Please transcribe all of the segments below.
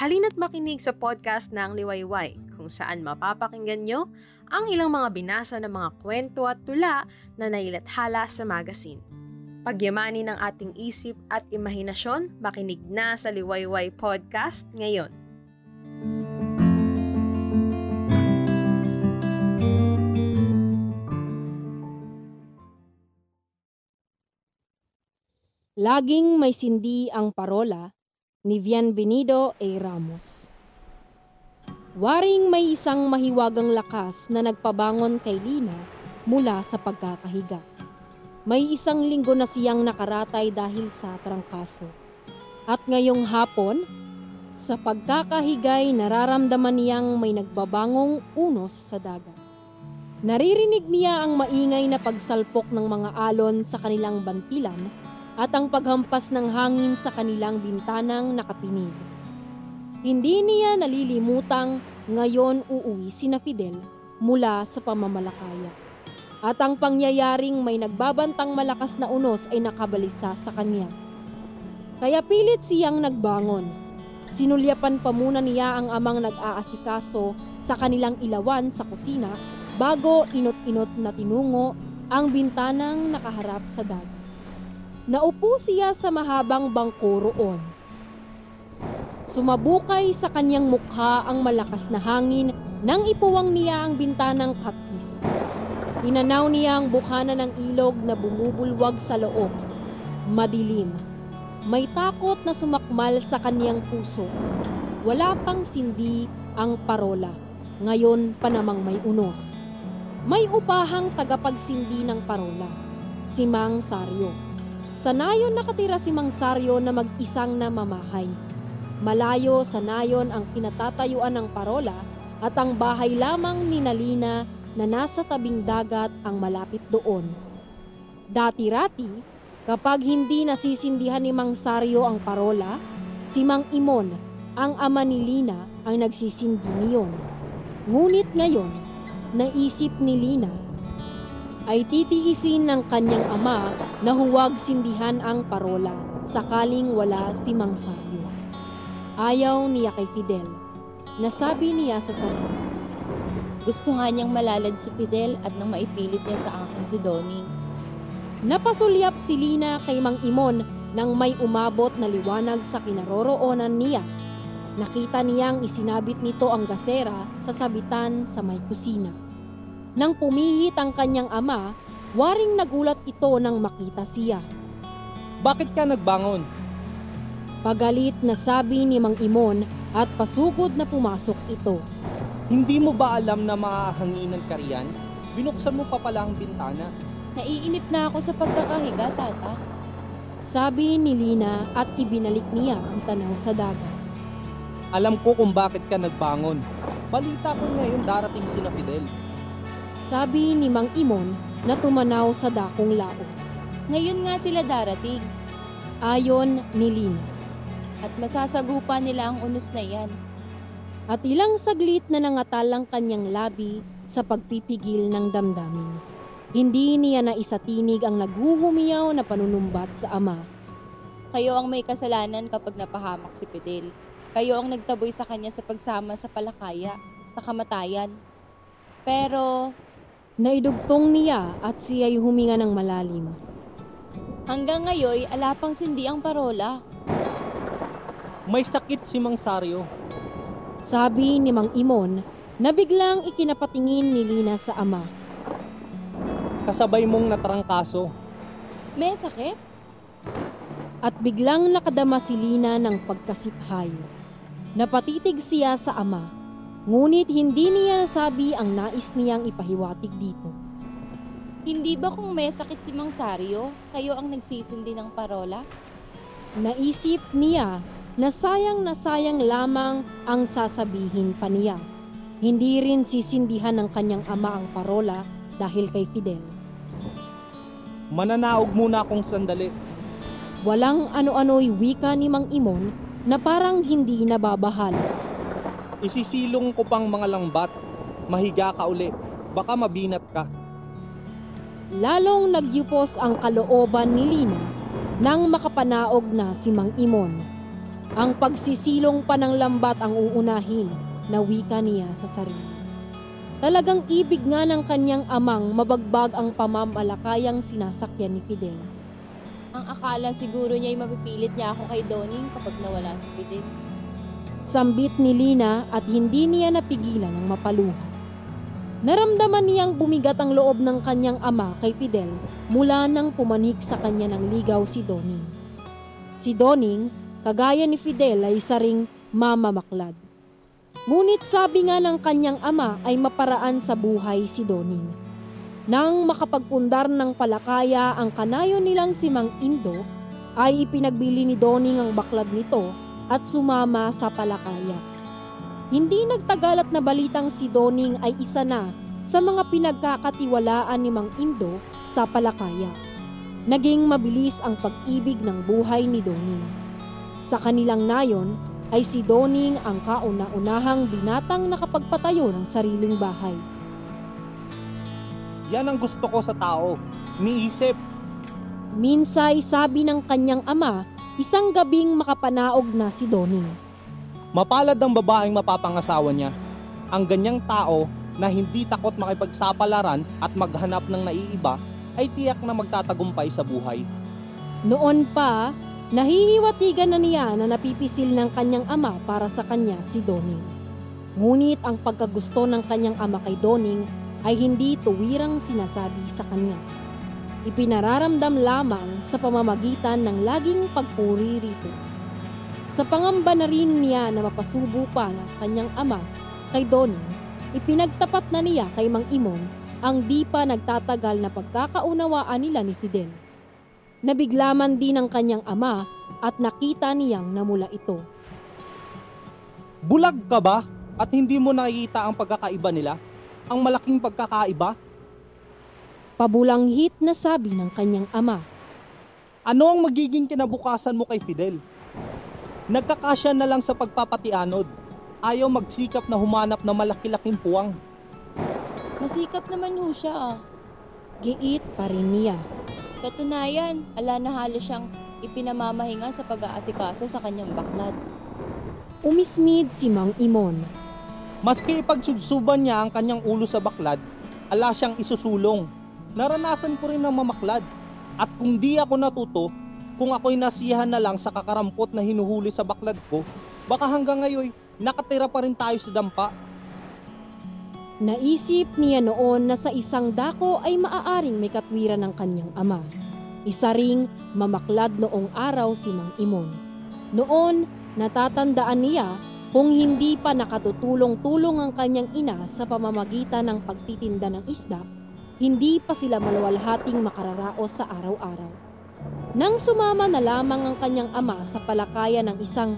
Halina't makinig sa podcast ng Liwayway kung saan mapapakinggan nyo ang ilang mga binasa ng mga kwento at tula na nailathala sa magazine. Pagyamanin ng ating isip at imahinasyon, makinig na sa Liwayway Podcast ngayon. Laging may sindi ang parola ni Bienvenido A. Ramos. Waring may isang mahiwagang lakas na nagpabangon kay Lina mula sa pagkakahiga. May isang linggo na siyang nakaratay dahil sa trangkaso. At ngayong hapon, sa pagkakahigay nararamdaman niyang may nagbabangong unos sa dagat. Naririnig niya ang maingay na pagsalpok ng mga alon sa kanilang bantilan at ang paghampas ng hangin sa kanilang bintanang nakapinig. Hindi niya nalilimutang ngayon uuwi sina Fidel mula sa pamamalakaya. At ang pangyayaring may nagbabantang malakas na unos ay nakabalisa sa kanya. Kaya pilit siyang nagbangon. Sinulyapan pa muna niya ang amang nag-aasikaso sa kanilang ilawan sa kusina bago inot-inot na tinungo ang bintanang nakaharap sa dagat. Naupo siya sa mahabang bangko roon. Sumabukay sa kanyang mukha ang malakas na hangin nang ipuwang niya ang bintanang kapis. Inanaw niya ang bukana ng ilog na bumubulwag sa loob. Madilim. May takot na sumakmal sa kanyang puso. Wala pang sindi ang parola. Ngayon pa namang may unos. May upahang tagapagsindi ng parola. Si Mang Saryo. Sa nayon nakatira si Mang Saryo na mag-isang na mamahay. Malayo sa nayon ang kinatatayuan ng parola at ang bahay lamang ni Nalina na nasa tabing dagat ang malapit doon. Dati-rati, kapag hindi nasisindihan ni Mang Saryo ang parola, si Mang Imon, ang ama ni Lina, ang nagsisindi niyon. Ngunit ngayon, naisip ni Lina ay titiisin ng kanyang ama na huwag sindihan ang parola sakaling wala si Mang Saryo. Ayaw niya kay Fidel. Nasabi niya sa sarili. Gusto nga niyang malalad si Fidel at nang maipilit niya sa akin si Donnie. Napasulyap si Lina kay Mang Imon nang may umabot na liwanag sa kinaroroonan niya. Nakita niyang isinabit nito ang gasera sa sabitan sa may kusina. Nang pumihit ang kanyang ama, waring nagulat ito nang makita siya. Bakit ka nagbangon? Pagalit na sabi ni Mang Imon at pasugod na pumasok ito. Hindi mo ba alam na maahanginan ka riyan? Binuksan mo pa pala ang bintana. Naiinip na ako sa pagkakahiga, tata. Sabi ni Lina at ibinalik niya ang tanaw sa dagat. Alam ko kung bakit ka nagbangon. Balita ko ngayon darating si na Fidel. Sabi ni Mang Imon na tumanaw sa dakong laot. Ngayon nga sila darating Ayon ni Lina. at masasagupa nila ang unos na yan. At ilang saglit na nangatal ang kanyang labi sa pagpipigil ng damdamin. Hindi niya na isatinig ang naghuhumiyaw na panunumbat sa ama. Kayo ang may kasalanan kapag napahamak si Fidel. Kayo ang nagtaboy sa kanya sa pagsama sa palakaya, sa kamatayan. Pero Naidugtong niya at siya'y huminga ng malalim. hanggang ngayon, alapang sindi ang parola. May sakit si Mang Saryo. Sabi ni Mang Imon na biglang ikinapatingin ni Lina sa ama. Kasabay mong natrangkaso. May sakit? At biglang nakadama si Lina ng pagkasiphay. Napatitig siya sa ama, ngunit hindi niya nasabi ang nais niyang ipahiwatig dito. Hindi ba kung may sakit si Mang Saryo, kayo ang nagsisindi ng parola? Naisip niya na sayang na sayang lamang ang sasabihin pa niya. Hindi rin sisindihan ng kanyang ama ang parola dahil kay Fidel. Mananaog muna akong sandali. Walang ano-ano'y wika ni Mang Imon na parang hindi nababahal. Isisilong ko pang mga langbat. Mahiga ka uli. Baka mabinat ka. Lalong nagyupos ang kalooban ni Lina nang makapanaog na si Mang Imon. Ang pagsisilong pa ng lambat ang uunahin na wika niya sa sarili. Talagang ibig nga ng kanyang amang mabagbag ang pamamalakayang sinasakyan ni Fidel. Ang akala siguro niya ay mapipilit niya ako kay Doning kapag nawala si Fidel. Sambit ni Lina at hindi niya napigilan ang mapaluha. Naramdaman niyang bumigat ang loob ng kanyang ama kay Fidel mula nang pumanik sa kanya ng ligaw si Doning. Si Doning, kagaya ni Fidel ay isa ring mamamaklad. Ngunit sabi nga ng kanyang ama ay maparaan sa buhay si Doning. Nang makapagpundar ng palakaya ang kanayo nilang si Mang Indo, ay ipinagbili ni Doning ang baklad nito at sumama sa palakaya. Hindi nagtagal at nabalitang si Doning ay isa na sa mga pinagkakatiwalaan ni Mang Indo sa palakaya. Naging mabilis ang pag-ibig ng buhay ni Doning. Sa kanilang nayon ay si Doning ang kauna-unahang binatang nakapagpatayo ng sariling bahay. Yan ang gusto ko sa tao. Niisip, Minsay sabi ng kanyang ama, isang gabing makapanaog na si Doning. mapalad ang babaeng mapapangasawa niya. Ang ganyang tao na hindi takot makipagsapalaran at maghanap ng naiiba ay tiyak na magtatagumpay sa buhay. Noon pa, nahihiwatigan na niya na napipisil ng kanyang ama para sa kanya si Doning. Ngunit ang pagkagusto ng kanyang ama kay Doning ay hindi tuwirang sinasabi sa kanya. Ipinararamdam lamang sa pamamagitan ng laging pagpuri rito. Sa pangamba na rin niya na mapasubo pa ng kanyang ama kay Doning, ipinagtapat na niya kay Mang Imon ang di pa nagtatagal na pagkakaunawaan nila ni Fidel. Nabiglaman din ng kanyang ama at nakita niyang namula ito. Bulag ka ba at hindi mo nakikita ang pagkakaiba nila? Ang malaking pagkakaiba? Pabulanghit na sabi ng kanyang ama. Ano ang magiging kinabukasan mo kay Fidel? Nagkakasya na lang sa pagpapatianod. Ayaw magsikap na humanap ng malaki-laking puwang. Masikap naman ho siya ah. Giit pa rin niya. Katunayan, ala na halos siyang ipinamamahinga sa pag-aasikaso sa kanyang baklad. Umismid si Mang Imon. Maski ipagsubsuban niya ang kanyang ulo sa baklad, ala siyang isusulong. Naranasan ko rin ng mamaklad. At kung di ako natuto, kung ako'y nasiyahan na lang sa kakarampot na hinuhuli sa baklad ko, baka hanggang ngayon nakatira pa rin tayo sa dampa. Naisip niya noon na sa isang dako ay maaaring may katwiran ng kanyang ama. Isa ring mamaklad noong araw si Mang Imon. Noon, natatandaan niya kung hindi pa nakatutulong-tulong ang kanyang ina sa pamamagitan ng pagtitinda ng isda, hindi pa sila malawalhating makararaos sa araw-araw. Nang sumama na lamang ang kanyang ama sa palakaya ng isang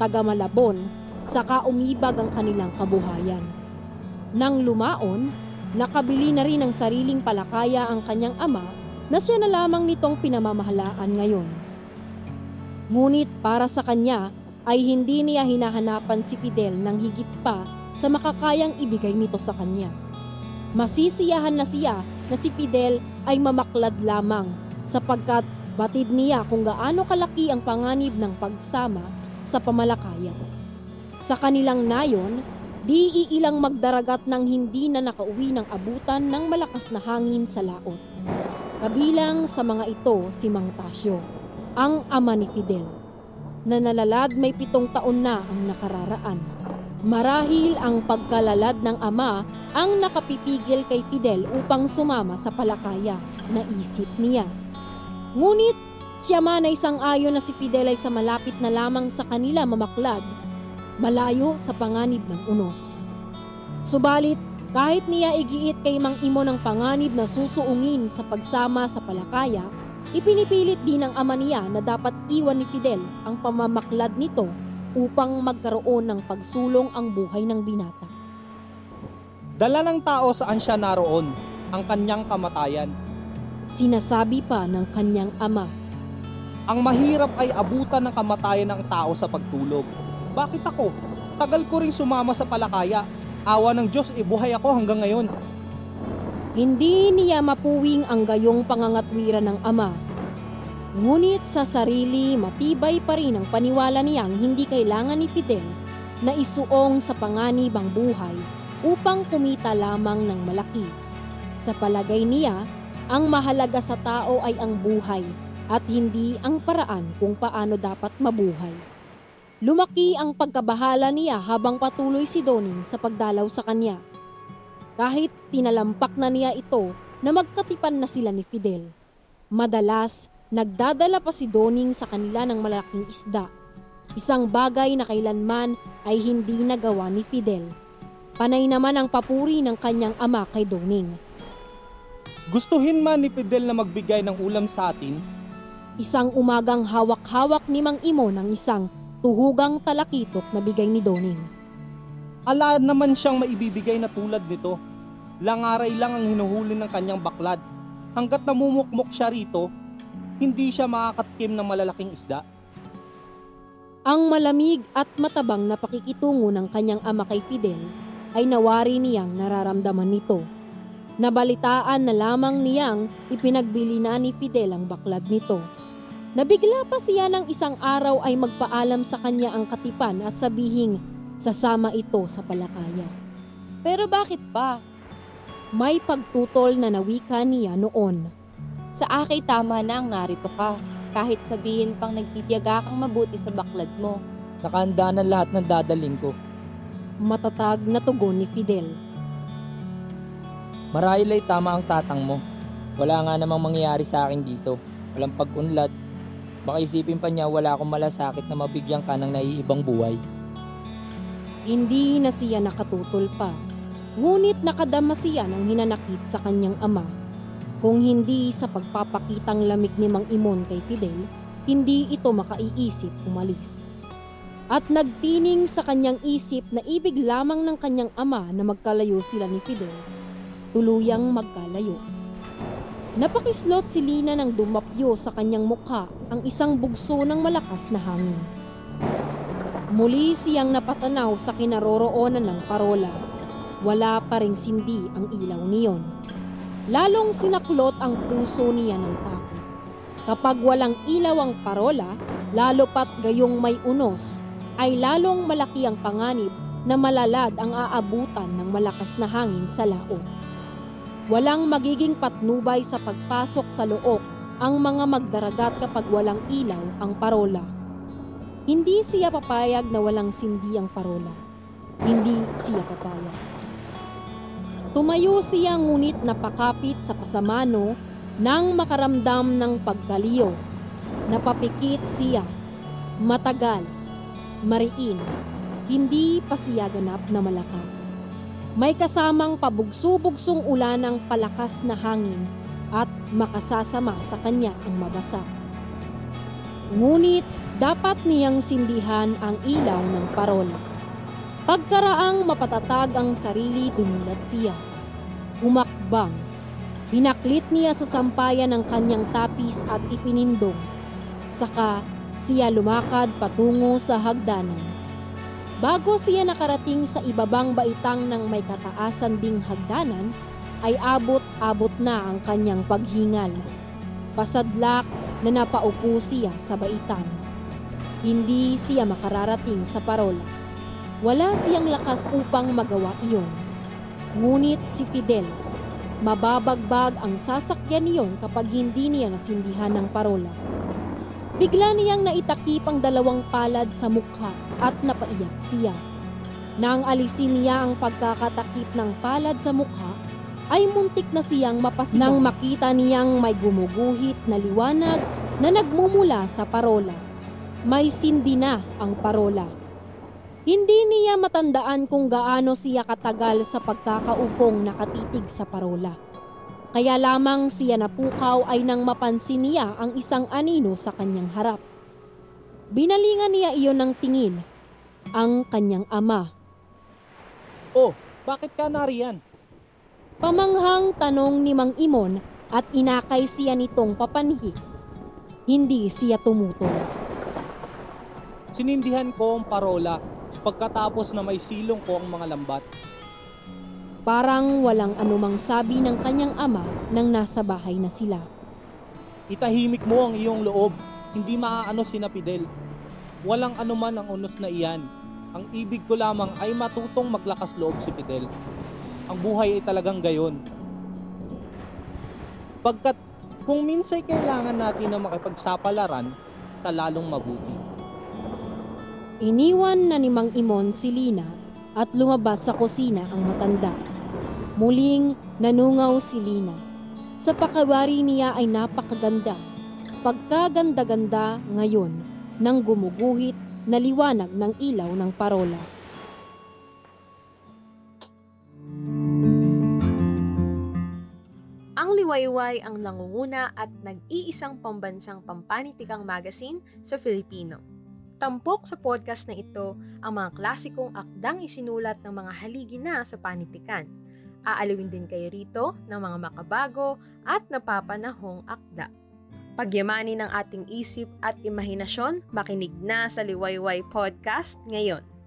taga-Malabon, saka umibag ang kanilang kabuhayan. Nang lumaon, nakabili na rin ng sariling palakaya ang kanyang ama na siya na lamang nitong pinamamahalaan ngayon. Ngunit para sa kanya ay hindi niya hinahanapan si Fidel ng higit pa sa makakayang ibigay nito sa kanya. Masisiyahan na siya na si Fidel ay mamaklad lamang sapagkat batid niya kung gaano kalaki ang panganib ng pagsama sa pamalakayan. Sa kanilang nayon, di iilang magdaragat ng hindi na nakauwi ng abutan ng malakas na hangin sa laot. Kabilang sa mga ito si Mang Tasyo, ang ama ni Fidel, na nalalad may pitong taon na ang nakararaan. Marahil ang pagkalalad ng ama ang nakapipigil kay Fidel upang sumama sa palakaya, naisip niya. Ngunit siya man ay isang ayon na si Fidel ay sa malapit na lamang sa kanila mamaklad malayo sa panganib ng unos. Subalit, kahit niya igiit kay Mang Imo ng panganib na susuungin sa pagsama sa palakaya, ipinipilit din ng ama niya na dapat iwan ni Fidel ang pamamaklad nito upang magkaroon ng pagsulong ang buhay ng binata. Dala ng tao saan siya naroon, ang kanyang kamatayan. Sinasabi pa ng kanyang ama, Ang mahirap ay abutan ng kamatayan ng tao sa pagtulog. Bakit ako? Tagal ko ring sumama sa palakaya. Awa ng Diyos, ibuhay ako hanggang ngayon. hindi niya mapuwing ang gayong pangangatwiran ng ama. Ngunit sa sarili, matibay pa rin ang paniwala niyang hindi kailangan ni Fidel na isuong sa panganib ang buhay upang kumita lamang ng malaki. Sa palagay niya, ang mahalaga sa tao ay ang buhay at hindi ang paraan kung paano dapat mabuhay. Lumaki ang pagkabahala niya habang patuloy si Doning sa pagdalaw sa kanya. Kahit tinalampak na niya ito na magkatipan na sila ni Fidel. Madalas, nagdadala pa si Doning sa kanila ng malaking isda. Isang bagay na kailanman ay hindi nagawa ni Fidel. Panay naman ang papuri ng kanyang ama kay Doning. Gustuhin man ni Fidel na magbigay ng ulam sa atin, Isang umagang hawak-hawak ni Mang Imo ng isang tuhugang talakitok na bigay ni Doning. ala naman siyang maibibigay na tulad nito. Langaray lang ang hinuhuli ng kanyang baklad. Hanggat namumukmok siya rito, hindi siya makakatkim ng malalaking isda. Ang malamig at matabang na pakikitungo ng kanyang ama kay Fidel ay nawari niyang nararamdaman nito. Nabalitaan na lamang niyang ipinagbili na ni Fidel ang baklad nito. Nabigla pa siya ng isang araw ay magpaalam sa kanya ang katipan at sabihing sasama ito sa palakaya. Pero bakit pa? May pagtutol na nawika niya noon. Sa akay tama na ang narito ka. Kahit sabihin pang nagtitiyaga kang mabuti sa baklad mo. Nakahanda na lahat ng dadaling ko. Matatag na tugon ni Fidel. Marahil ay tama ang tatang mo. Wala nga namang mangyayari sa akin dito. Walang pag-unlad. Baka isipin pa niya wala akong malasakit na mabigyan ka ng naiibang buhay. Hindi na siya nakatutol pa. Ngunit nakadama siya ng hinanakit sa kanyang ama. Kung hindi sa pagpapakitang lamig ni Mang Imon kay Fidel, hindi ito makaiisip umalis. At nagtining sa kanyang isip na ibig lamang ng kanyang ama na magkalayo sila ni Fidel, tuluyang magkalayo. Napakislot si Lina nang dumapyo sa kanyang mukha ang isang bugso ng malakas na hangin. Muli siyang napatanaw sa kinaroroonan ng parola. Wala pa ring sindi ang ilaw niyon. Lalong sinaklot ang puso niya ng takot. Kapag walang ilaw ang parola, lalo pat gayong may unos, ay lalong malaki ang panganib na malalad ang aabutan ng malakas na hangin sa laot. Walang magiging patnubay sa pagpasok sa look ang mga magdaragat kapag walang ilaw ang parola. Hindi siya papayag na walang sindi ang parola. Hindi siya papayag. Tumayo siya ngunit napakapit sa pasamano nang makaramdam ng pagkaliyo. Napapikit siya. Matagal. Mariin. Hindi pa siya ganap na malakas. May kasamang pabugso-bugsong ulan ng palakas na hangin at makasasama sa kanya ang mabasa. Ngunit dapat niyang sindihan ang ilaw ng parola. Pagkaraang mapatatag ang sarili, dumilat siya. Humakbang. Binaklit niya sa sampayan ng kanyang tapis at ipinindong. Saka siya lumakad patungo sa hagdanan. Bago siya nakarating sa ibabang baitang ng may kataasan ding hagdanan, ay abot-abot na ang kanyang paghingal. Pasadlak na napaupo siya sa baitan. Hindi siya makararating sa parola. Wala siyang lakas upang magawa iyon. Ngunit si Fidel, mababagbag ang sasakyan niyon kapag hindi niya nasindihan ng parola. Bigla niyang naitakip ang dalawang palad sa mukha at napaiyak siya. Nang alisin niya ang pagkakatakip ng palad sa mukha, ay muntik na siyang mapasigaw. Nang makita niyang may gumuguhit na liwanag na nagmumula sa parola. May sindi na ang parola. Hindi niya matandaan kung gaano siya katagal sa pagkakaupong nakatitig sa parola. Kaya lamang siya napukaw ay nang mapansin niya ang isang anino sa kanyang harap. Binalingan niya iyon ng tingin, ang kanyang ama. Oh, bakit ka nariyan? Pamanghang tanong ni Mang Imon at inakay siya nitong papanhik. Hindi siya tumutol. Sinindihan ko ang parola pagkatapos na may silong ko ang mga lambat. Parang walang anumang sabi ng kanyang ama nang nasa bahay na sila. Itahimik mo ang iyong loob. Hindi maaano si Napidel. Walang anuman ang unos na iyan. Ang ibig ko lamang ay matutong maglakas loob si Fidel. Ang buhay ay talagang gayon. Pagkat kung minsay kailangan natin na makipagsapalaran sa lalong mabuti. Iniwan na ni Mang Imon si Lina at lumabas sa kusina ang matanda. Muling nanungaw si Lina. Sa pakawari niya ay napakaganda. Pagkaganda-ganda ngayon nang gumuguhit na liwanag ng ilaw ng parola. Ang Liwayway ang nangunguna at nag-iisang pambansang pampanitikang magazine sa Filipino. Tampok sa podcast na ito ang mga klasikong akdang isinulat ng mga haligi na sa panitikan. Aalawin din kayo rito ng mga makabago at napapanahong akda. Pagyamanin ng ating isip at imahinasyon, makinig na sa Liwayway Podcast ngayon.